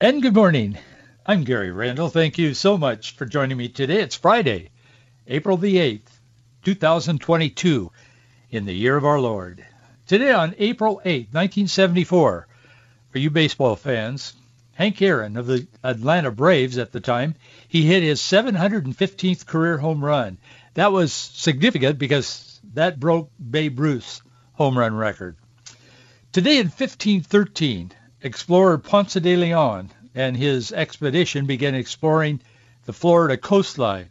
And good morning. I'm Gary Randall. Thank you so much for joining me today. It's Friday, April the 8th, 2022, in the year of our Lord. Today on April 8th, 1974, for you baseball fans, Hank Aaron of the Atlanta Braves at the time, he hit his 715th career home run. That was significant because that broke Babe Ruth's home run record. Today in 1513, explorer Ponce de Leon and his expedition began exploring the Florida coastline.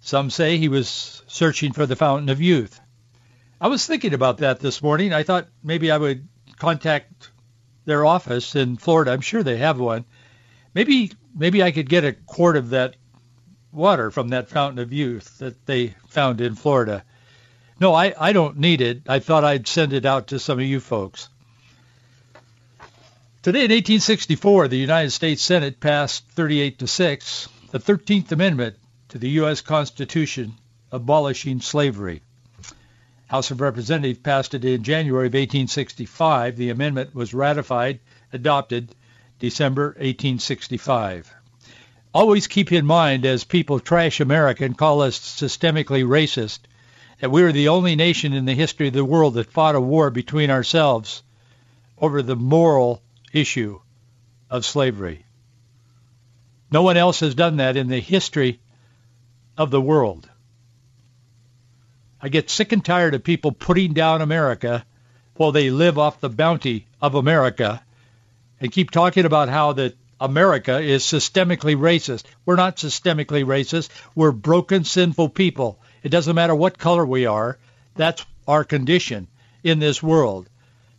Some say he was searching for the Fountain of Youth. I was thinking about that this morning. I thought maybe I would contact their office in Florida. I'm sure they have one. Maybe maybe I could get a quart of that water from that Fountain of Youth that they found in Florida. No, I, I don't need it. I thought I'd send it out to some of you folks. Today in 1864, the United States Senate passed 38 to 6 the 13th Amendment to the U.S. Constitution abolishing slavery. House of Representatives passed it in January of 1865. The amendment was ratified, adopted December 1865. Always keep in mind as people trash America and call us systemically racist that we are the only nation in the history of the world that fought a war between ourselves over the moral issue of slavery. No one else has done that in the history of the world. I get sick and tired of people putting down America while they live off the bounty of America and keep talking about how that America is systemically racist. We're not systemically racist. We're broken, sinful people. It doesn't matter what color we are. That's our condition in this world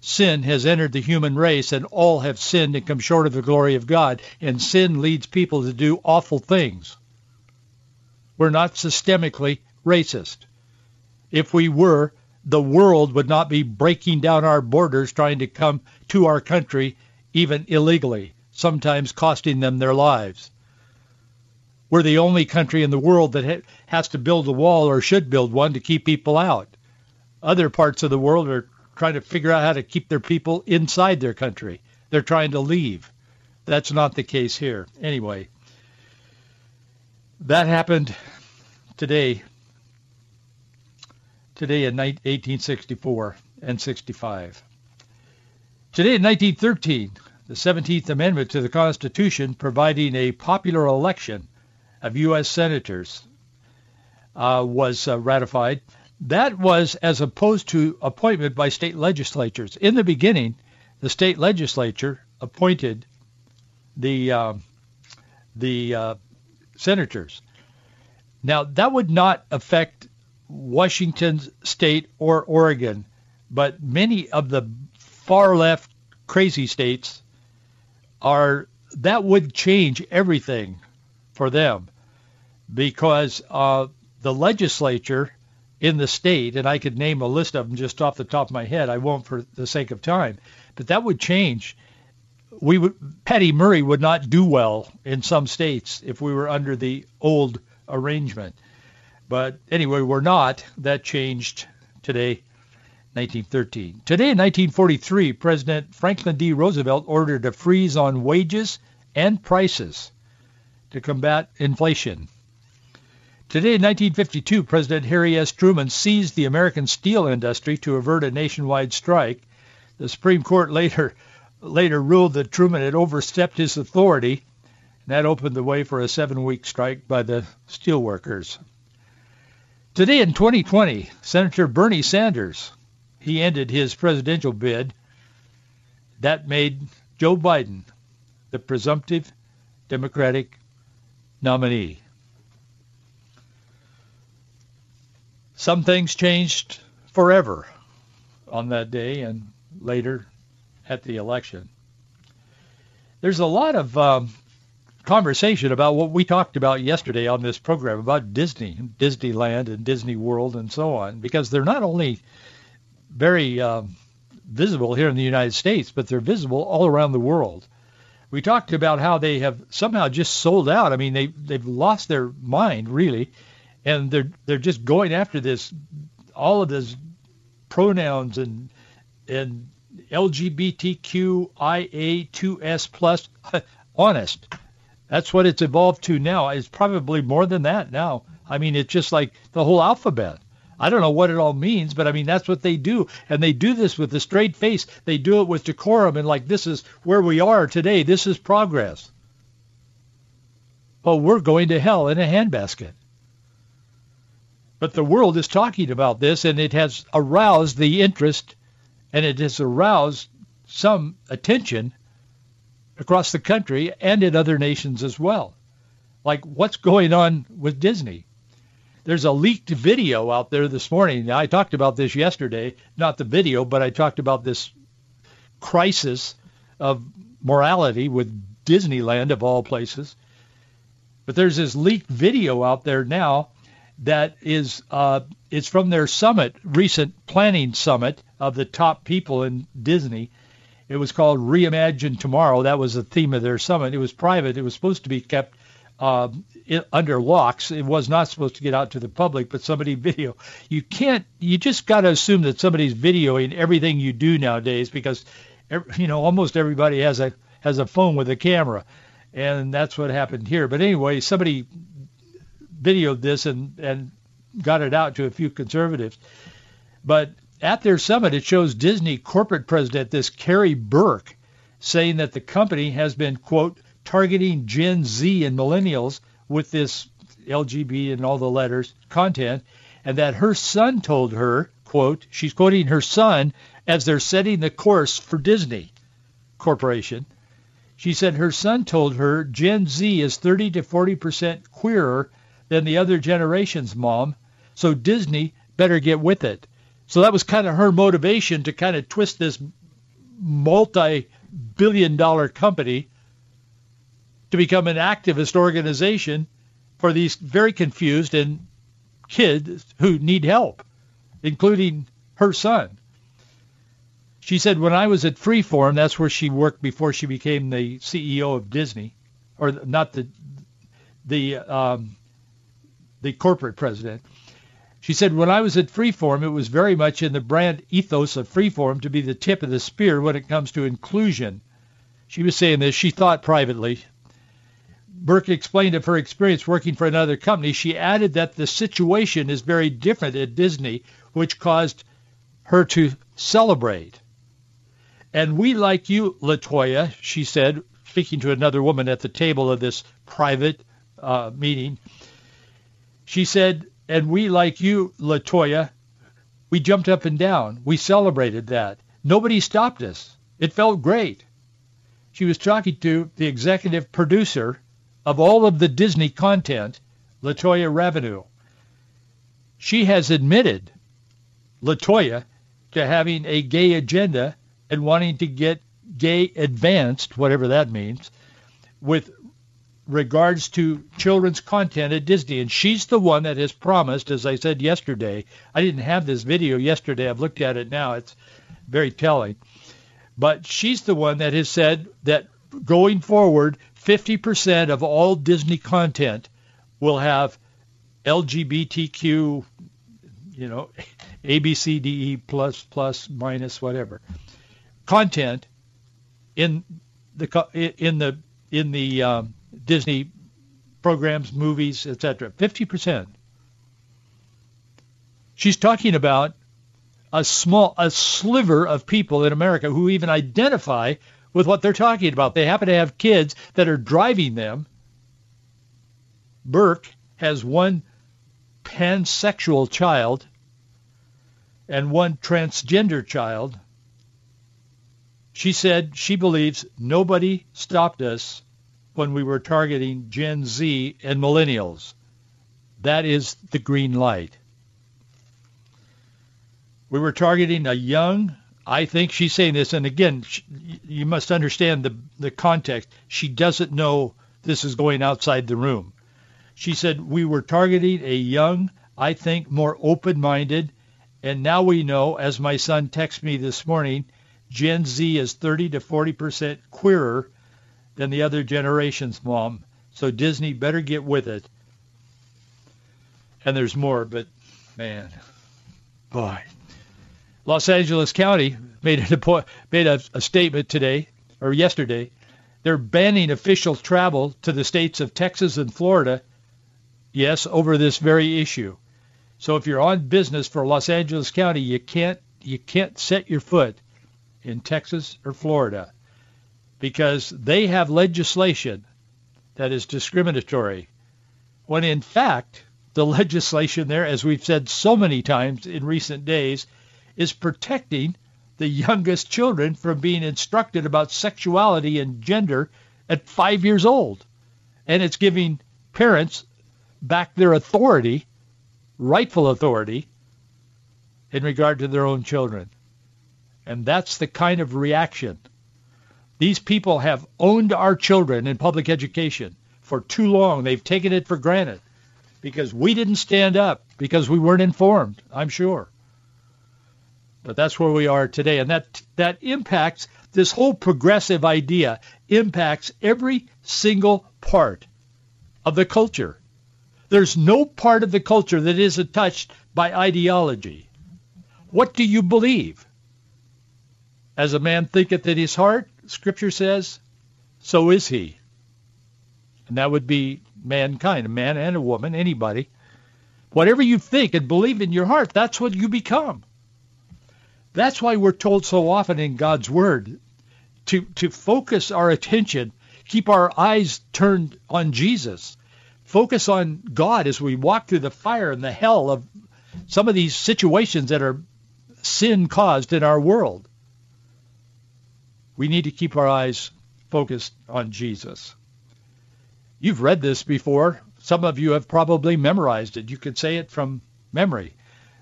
sin has entered the human race and all have sinned and come short of the glory of God. And sin leads people to do awful things. We're not systemically racist. If we were, the world would not be breaking down our borders trying to come to our country, even illegally, sometimes costing them their lives. We're the only country in the world that ha- has to build a wall or should build one to keep people out. Other parts of the world are trying to figure out how to keep their people inside their country. They're trying to leave. That's not the case here. Anyway, that happened today, today in 1864 and 65. Today in 1913, the 17th Amendment to the Constitution providing a popular election of U.S. senators uh, was uh, ratified. That was as opposed to appointment by state legislatures. In the beginning, the state legislature appointed the uh, the uh, senators. Now that would not affect Washington state or Oregon, but many of the far left crazy states are that would change everything for them because uh, the legislature in the state, and I could name a list of them just off the top of my head. I won't for the sake of time, but that would change. We would Patty Murray would not do well in some states if we were under the old arrangement. But anyway, we're not. That changed today, 1913. Today in 1943, President Franklin D. Roosevelt ordered a freeze on wages and prices to combat inflation. Today in 1952, President Harry S. Truman seized the American steel industry to avert a nationwide strike. The Supreme Court later later ruled that Truman had overstepped his authority, and that opened the way for a seven-week strike by the steelworkers. Today in 2020, Senator Bernie Sanders, he ended his presidential bid. That made Joe Biden the presumptive Democratic nominee. Some things changed forever on that day and later at the election. there's a lot of um, conversation about what we talked about yesterday on this program about Disney, Disneyland, and Disney World, and so on, because they're not only very um, visible here in the United States, but they're visible all around the world. We talked about how they have somehow just sold out. I mean, they they've lost their mind really, and they're they're just going after this, all of this pronouns and and LGBTQIA2S plus. Honest, that's what it's evolved to now. It's probably more than that now. I mean, it's just like the whole alphabet. I don't know what it all means, but I mean, that's what they do. And they do this with a straight face. They do it with decorum and like, this is where we are today. This is progress. But we're going to hell in a handbasket. But the world is talking about this, and it has aroused the interest, and it has aroused some attention across the country and in other nations as well. Like what's going on with Disney? There's a leaked video out there this morning. I talked about this yesterday, not the video, but I talked about this crisis of morality with Disneyland of all places. But there's this leaked video out there now that is uh, it's from their summit, recent planning summit of the top people in Disney, it was called Reimagine Tomorrow. That was the theme of their summit. It was private. It was supposed to be kept uh, under locks. It was not supposed to get out to the public, but somebody video. You can't. You just got to assume that somebody's videoing everything you do nowadays because, you know, almost everybody has a has a phone with a camera, and that's what happened here. But anyway, somebody videoed this and and got it out to a few conservatives. But at their summit, it shows Disney corporate president, this Karey Burke, saying that the company has been, quote, targeting Gen Z and millennials with this LGB and all the letters content, and that her son told her, quote, she's quoting her son as they're setting the course for Disney Corporation. She said her son told her Gen Z is 30 to 40% queerer than the other generations, mom, so Disney better get with it. So that was kind of her motivation to kind of twist this multi-billion dollar company to become an activist organization for these very confused and kids who need help, including her son. She said, when I was at Freeform, that's where she worked before she became the CEO of Disney, or not the the um, the corporate president. She said, when I was at Freeform, it was very much in the brand ethos of Freeform to be the tip of the spear when it comes to inclusion. She was saying this. She thought privately. Burke explained of her experience working for another company. She added that the situation is very different at Disney, which caused her to celebrate. And we like you, Latoya, she said, speaking to another woman at the table of this private uh, meeting. She said, and we, like you, Latoya, we jumped up and down. We celebrated that. Nobody stopped us. It felt great. She was talking to the executive producer of all of the Disney content, Latoya Raveneau. She has admitted, Latoya, to having a gay agenda and wanting to get gay advanced, whatever that means, with regards to children's content at Disney. And she's the one that has promised, as I said yesterday, I didn't have this video yesterday. I've looked at it now. It's very telling. But she's the one that has said that going forward, 50% of all Disney content will have LGBTQ, you know, A, B, C, D, E, plus, plus, minus, whatever, content in the in the in the um, Disney programs, movies, etc. 50%. She's talking about a small, a sliver of people in America who even identify with what they're talking about. They happen to have kids that are driving them. Burke has one pansexual child and one transgender child. She said she believes nobody stopped us when we were targeting Gen Z and millennials. That is the green light. We were targeting a young, I think she's saying this, and again, she, you must understand the the context. She doesn't know this is going outside the room. She said we were targeting a young, I think, more open-minded, and now we know, as my son texted me this morning, Gen Z is 30 to 40 percent queerer than the other generations, Mom. So Disney better get with it. And there's more, but man, boy. Los Angeles County made a, made a, a statement today or yesterday. They're banning official travel to the states of Texas and Florida, yes, over this very issue. So if you're on business for Los Angeles County, you can't you can't set your foot in Texas or Florida because they have legislation that is discriminatory when in fact the legislation there, as we've said so many times in recent days, is protecting the youngest children from being instructed about sexuality and gender at five years old. And it's giving parents back their authority, rightful authority, in regard to their own children. And that's the kind of reaction. These people have owned our children in public education for too long. They've taken it for granted because we didn't stand up, because we weren't informed, I'm sure. But that's where we are today. And that, that impacts, this whole progressive idea impacts every single part of the culture. There's no part of the culture that isn't touched by ideology. What do you believe? As a man thinketh in his heart, Scripture says, so is he. And that would be mankind, a man and a woman, anybody. Whatever you think and believe in your heart, that's what you become. That's why we're told so often in God's Word to, to focus our attention, keep our eyes turned on Jesus, focus on God as we walk through the fire and the hell of some of these situations that are sin caused in our world. We need to keep our eyes focused on Jesus. You've read this before. Some of you have probably memorized it. You could say it from memory.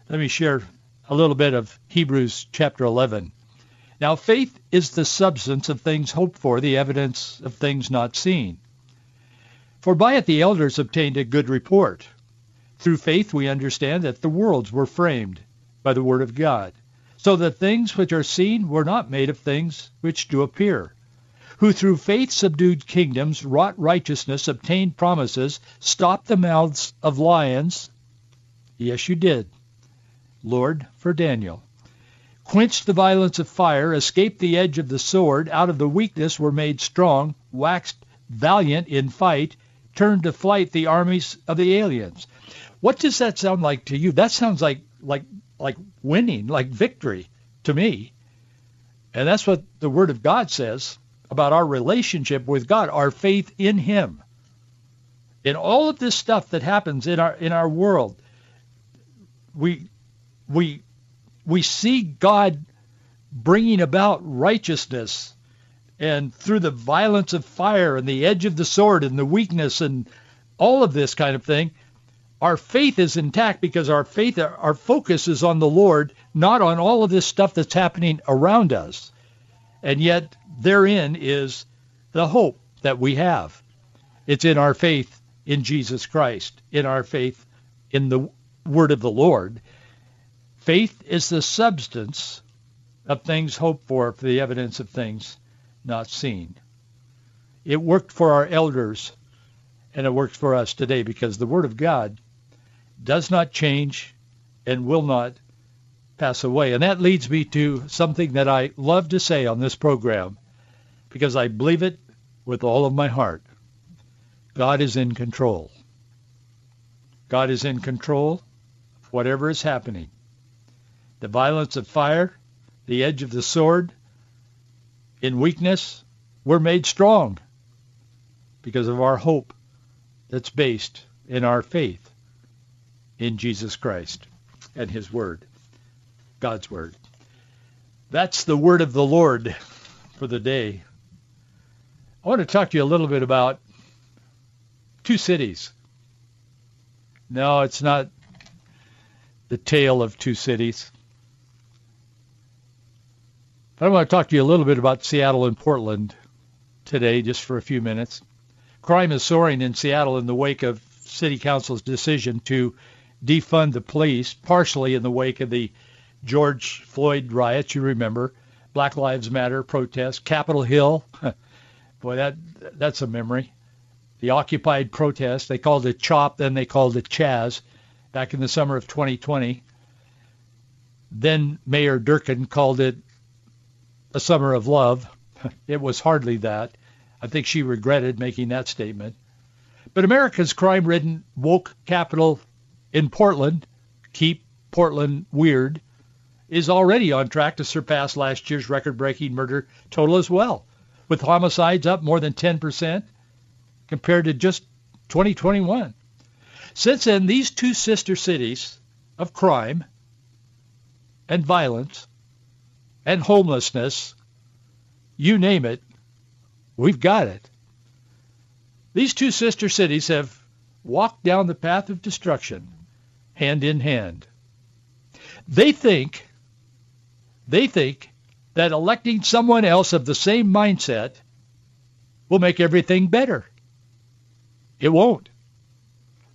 Let me share a little bit of Hebrews chapter 11. Now, faith is the substance of things hoped for, the evidence of things not seen. For by it the elders obtained a good report. Through faith we understand that the worlds were framed by the word of God, so that things which are seen were not made of things which do appear. Who through faith subdued kingdoms, wrought righteousness, obtained promises, stopped the mouths of lions. Yes, you did Lord, for Daniel. Quenched the violence of fire, escaped the edge of the sword, out of the weakness were made strong, waxed valiant in fight, turned to flight the armies of the aliens. What does that sound like to you? That sounds like like like winning, like victory to me. And that's what the word of God says about our relationship with God, our faith in him. In all of this stuff that happens in our in our world, we we we see God bringing about righteousness and through the violence of fire and the edge of the sword and the weakness and all of this kind of thing, our faith is intact because our faith, our focus is on the Lord, not on all of this stuff that's happening around us. And yet therein is the hope that we have. It's in our faith in Jesus Christ, in our faith in the word of the Lord. Faith is the substance of things hoped for, for the evidence of things not seen. It worked for our elders, and it works for us today because the Word of God does not change and will not pass away. And that leads me to something that I love to say on this program because I believe it with all of my heart. God is in control. God is in control of whatever is happening the violence of fire, the edge of the sword. In weakness, we're made strong because of our hope that's based in our faith in Jesus Christ and his word, God's word. That's the word of the Lord for the day. I want to talk to you a little bit about two cities. No, it's not the tale of two cities. But I want to talk to you a little bit about Seattle and Portland today, just for a few minutes. Crime is soaring in Seattle in the wake of City Council's decision to defund the police, partially in the wake of the George Floyd riots, you remember, Black Lives Matter protests, Capitol Hill. Boy, that that's a memory. The Occupied protest, they called it CHOP, then they called it Chaz, back in the summer of 2020. Then Mayor Durkan called it a summer of love. It was hardly that. I think she regretted making that statement. But America's crime-ridden woke capital in Portland, keep Portland weird, is already on track to surpass last year's record-breaking murder total as well, with homicides up more than 10% compared to just 2021. Since then, these two sister cities of crime and violence and homelessness, you name it, we've got it. These two sister cities have walked down the path of destruction hand in hand. They think, they think that electing someone else of the same mindset will make everything better. It won't.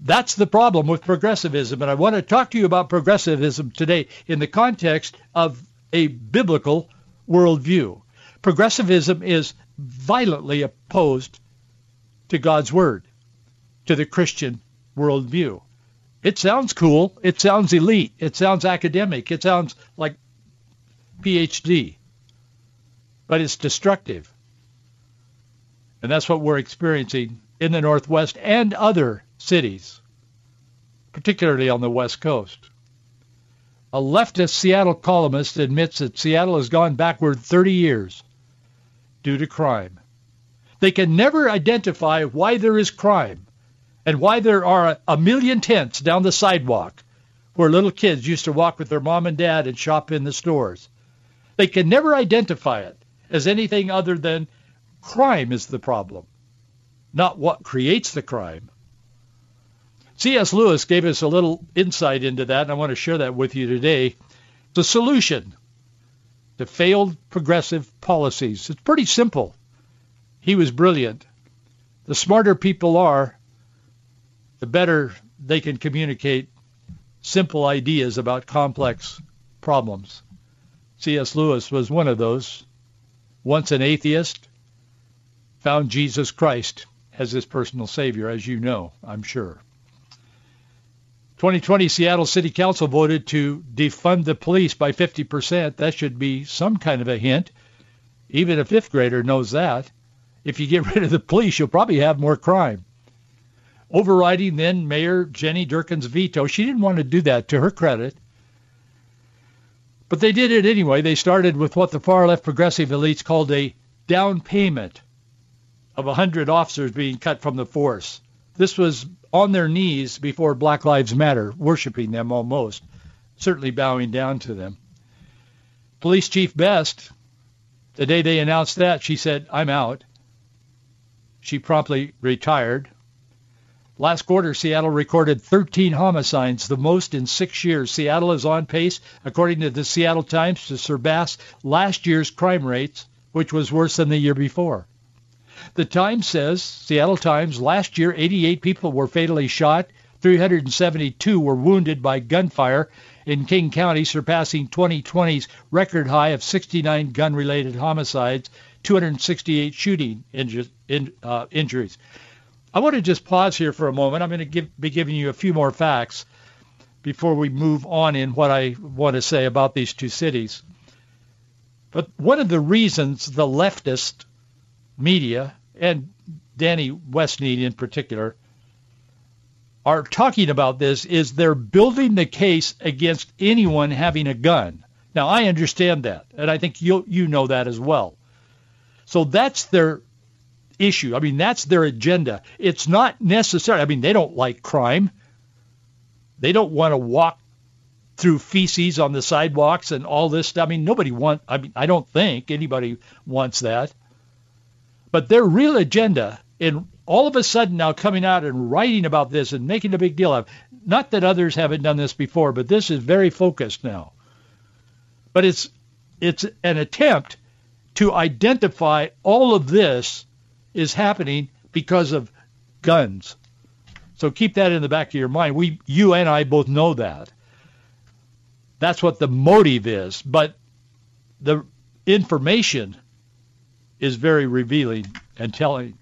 That's the problem with progressivism. And I want to talk to you about progressivism today in the context of a biblical worldview. Progressivism is violently opposed to God's word, to the Christian worldview. It sounds cool. It sounds elite. It sounds academic. It sounds like PhD. But it's destructive. And that's what we're experiencing in the Northwest and other cities, particularly on the West Coast. A leftist Seattle columnist admits that Seattle has gone backward 30 years due to crime. They can never identify why there is crime and why there are a million tents down the sidewalk where little kids used to walk with their mom and dad and shop in the stores. They can never identify it as anything other than crime is the problem, not what creates the crime. C.S. Lewis gave us a little insight into that, and I want to share that with you today. The solution to failed progressive policies. It's pretty simple. He was brilliant. The smarter people are, the better they can communicate simple ideas about complex problems. C.S. Lewis was one of those. Once an atheist, found Jesus Christ as his personal savior, as you know, I'm sure. 2020 Seattle City Council voted to defund the police by 50%. That should be some kind of a hint. Even a fifth grader knows that. If you get rid of the police, you'll probably have more crime. Overriding then Mayor Jenny Durkan's veto. She didn't want to do that to her credit. But they did it anyway. They started with what the far left progressive elites called a down payment of 100 officers being cut from the force. This was on their knees before Black Lives Matter, worshiping them almost, certainly bowing down to them. Police Chief Best, the day they announced that, she said, I'm out. She promptly retired. Last quarter, Seattle recorded 13 homicides, the most in six years. Seattle is on pace, according to the Seattle Times, to surpass last year's crime rates, which was worse than the year before. The Times says, Seattle Times, last year 88 people were fatally shot, 372 were wounded by gunfire in King County, surpassing 2020's record high of 69 gun-related homicides, 268 shooting inju- in, uh, injuries. I want to just pause here for a moment. I'm going to give, be giving you a few more facts before we move on in what I want to say about these two cities. But one of the reasons the leftist media and Danny Westneat in particular are talking about this is they're building the case against anyone having a gun. Now I understand that, and I think you you know that as well. So that's their issue. I mean, that's their agenda. It's not necessary. I mean, they don't like crime. They don't want to walk through feces on the sidewalks and all this. I mean, nobody want. I mean, I don't think anybody wants that. But their real agenda, in all of a sudden now coming out and writing about this and making a big deal of, not that others haven't done this before, but this is very focused now. But it's it's an attempt to identify all of this is happening because of guns. So keep that in the back of your mind. We, you and I both know that. That's what the motive is. But the information is very revealing and telling.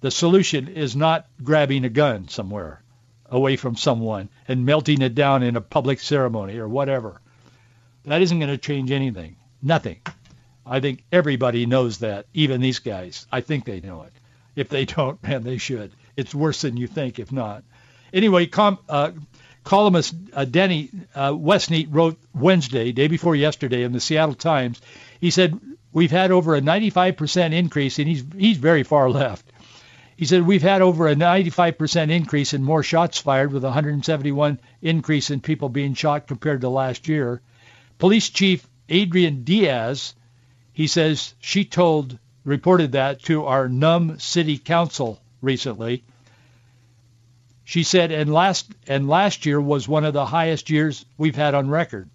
The solution is not grabbing a gun somewhere away from someone and melting it down in a public ceremony or whatever. That isn't going to change anything. Nothing. I think everybody knows that, even these guys. I think they know it. If they don't, man, they should. It's worse than you think, if not. Anyway, com, uh, columnist uh, Denny uh, Westneat wrote Wednesday, day before yesterday, in the Seattle Times. He said we've had over a 95% increase, and he's he's very far left. He said we've had over a 95% increase in more shots fired, with 171 increase in people being shot compared to last year. Police Chief Adrian Diaz, he says she told reported that to our Num City Council recently. She said, and last and last year was one of the highest years we've had on record.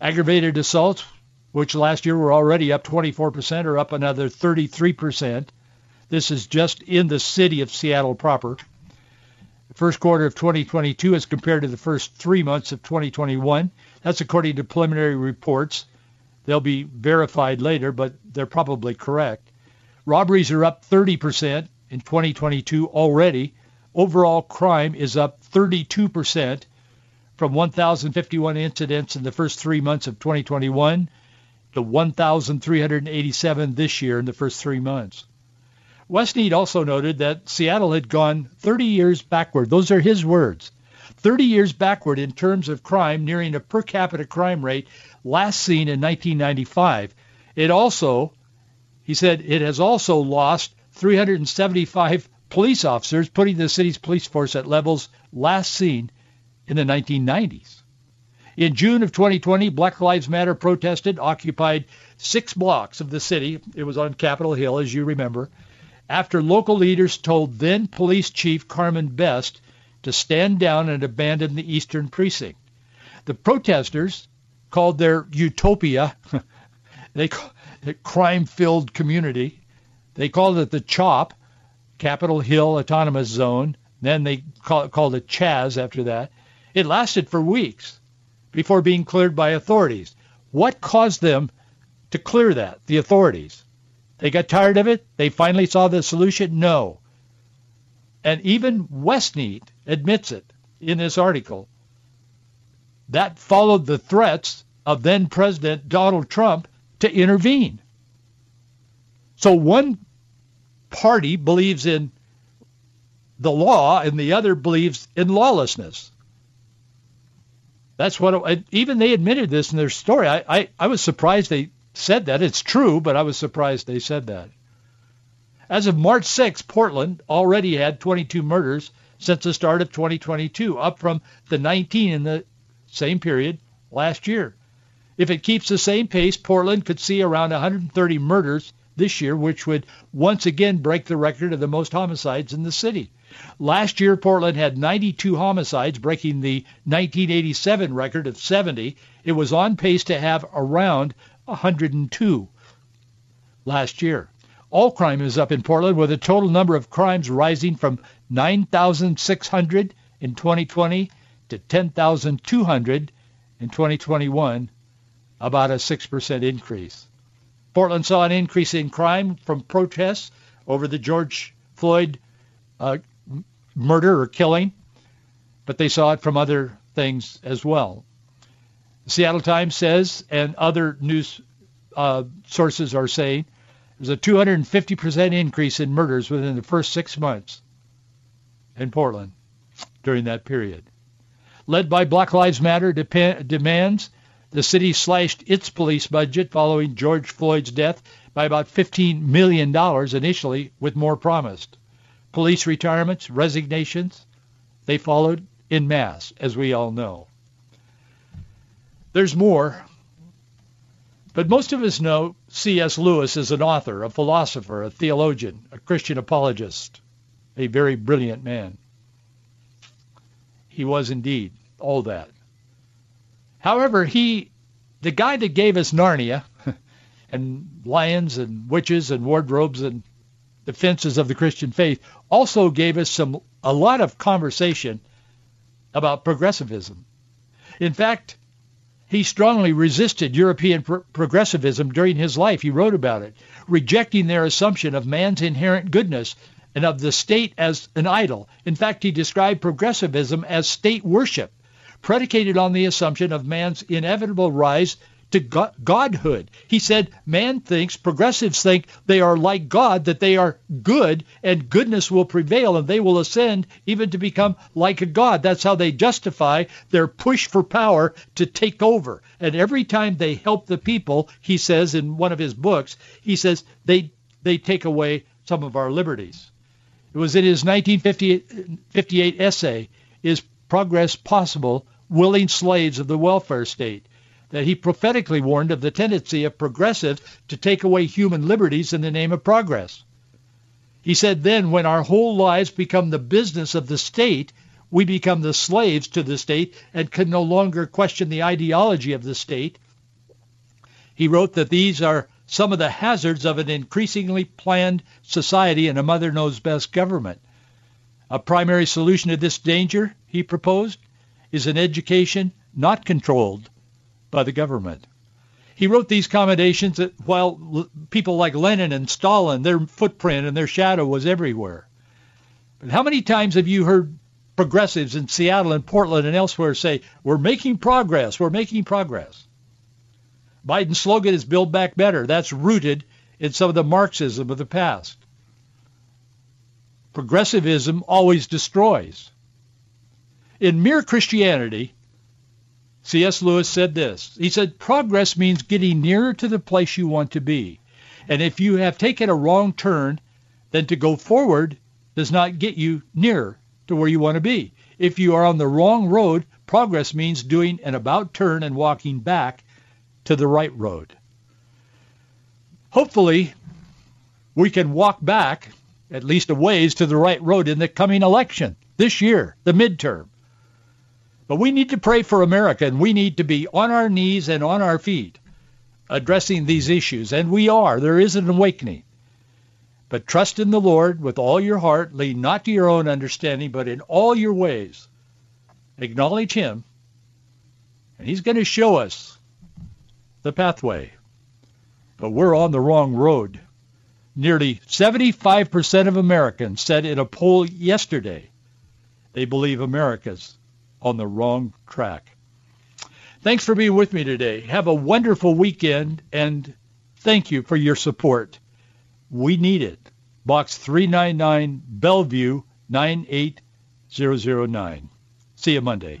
Aggravated assaults, which last year were already up 24%, are up another 33%. This is just in the city of Seattle proper. First quarter of 2022 as compared to the first three months of 2021. That's according to preliminary reports. They'll be verified later, but they're probably correct. Robberies are up 30% in 2022 already. Overall crime is up 32% from 1,051 incidents in the first three months of 2021 to 1,387 this year in the first three months. Westneat also noted that Seattle had gone 30 years backward. Those are his words. 30 years backward in terms of crime, nearing a per capita crime rate last seen in 1995. It also, he said, it has also lost 375 police officers, putting the city's police force at levels last seen in the 1990s. In June of 2020, Black Lives Matter protested, occupied six blocks of the city. It was on Capitol Hill, as you remember, after local leaders told then Police Chief Carmen Best to stand down and abandon the eastern precinct. The protesters called their utopia, they crime-filled community. They called it the CHOP, Capitol Hill Autonomous Zone. Then they call, called it Chaz after that. It lasted for weeks before being cleared by authorities. What caused them to clear that, the authorities? They got tired of it? They finally saw the solution? No. And even Westneat admits it in this article. That followed the threats of then President Donald Trump to intervene. So one party believes in the law and the other believes in lawlessness. That's what, even they admitted this in their story. I, I, I was surprised they said that. It's true, but I was surprised they said that. As of March 6, Portland already had 22 murders since the start of 2022, up from the 19 in the same period last year. If it keeps the same pace, Portland could see around 130 murders this year, which would once again break the record of the most homicides in the city. Last year, Portland had 92 homicides, breaking the 1987 record of 70. It was on pace to have around 102 last year. All crime is up in Portland, with the total number of crimes rising from 9,600 in 2020 to 10,200 in 2021, about a 6% increase. Portland saw an increase in crime from protests over the George Floyd uh, murder or killing, but they saw it from other things as well. The Seattle Times says, and other news uh, sources are saying, there's a 250% increase in murders within the first six months in Portland during that period. Led by Black Lives Matter demands, the city slashed its police budget following George Floyd's death by about $15 million initially, with more promised. Police retirements, resignations, they followed in mass, as we all know. There's more. But most of us know C.S. Lewis as an author, a philosopher, a theologian, a Christian apologist, a very brilliant man. He was indeed all that. However, he the guy that gave us Narnia and lions and witches and wardrobes and the fences of the Christian faith also gave us some a lot of conversation about progressivism. In fact, he strongly resisted European pro- progressivism during his life. He wrote about it, rejecting their assumption of man's inherent goodness and of the state as an idol. In fact, he described progressivism as state worship, predicated on the assumption of man's inevitable rise to godhood. He said man thinks, progressives think they are like God, that they are good and goodness will prevail and they will ascend even to become like a God. That's how they justify their push for power to take over. And every time they help the people, he says in one of his books, he says they they take away some of our liberties. It was in his 1958 essay, Is Progress Possible? Willing Slaves of the Welfare State that he prophetically warned of the tendency of progressives to take away human liberties in the name of progress. He said then when our whole lives become the business of the state, we become the slaves to the state and can no longer question the ideology of the state. He wrote that these are some of the hazards of an increasingly planned society and a mother knows best government. A primary solution to this danger, he proposed, is an education not controlled by the government. He wrote these commendations while people like Lenin and Stalin, their footprint and their shadow was everywhere. But how many times have you heard progressives in Seattle and Portland and elsewhere say, we're making progress, we're making progress? Biden's slogan is Build Back Better. That's rooted in some of the Marxism of the past. Progressivism always destroys. In mere Christianity, C.S. Lewis said this. He said, progress means getting nearer to the place you want to be. And if you have taken a wrong turn, then to go forward does not get you nearer to where you want to be. If you are on the wrong road, progress means doing an about turn and walking back to the right road. Hopefully, we can walk back at least a ways to the right road in the coming election this year, the midterm. But we need to pray for America, and we need to be on our knees and on our feet addressing these issues. And we are. There is an awakening. But trust in the Lord with all your heart. Lean not to your own understanding, but in all your ways. Acknowledge him, and he's going to show us the pathway. But we're on the wrong road. Nearly 75% of Americans said in a poll yesterday they believe America's on the wrong track. Thanks for being with me today. Have a wonderful weekend, and thank you for your support. We need it. Box 399, Bellevue, 98009. See you Monday.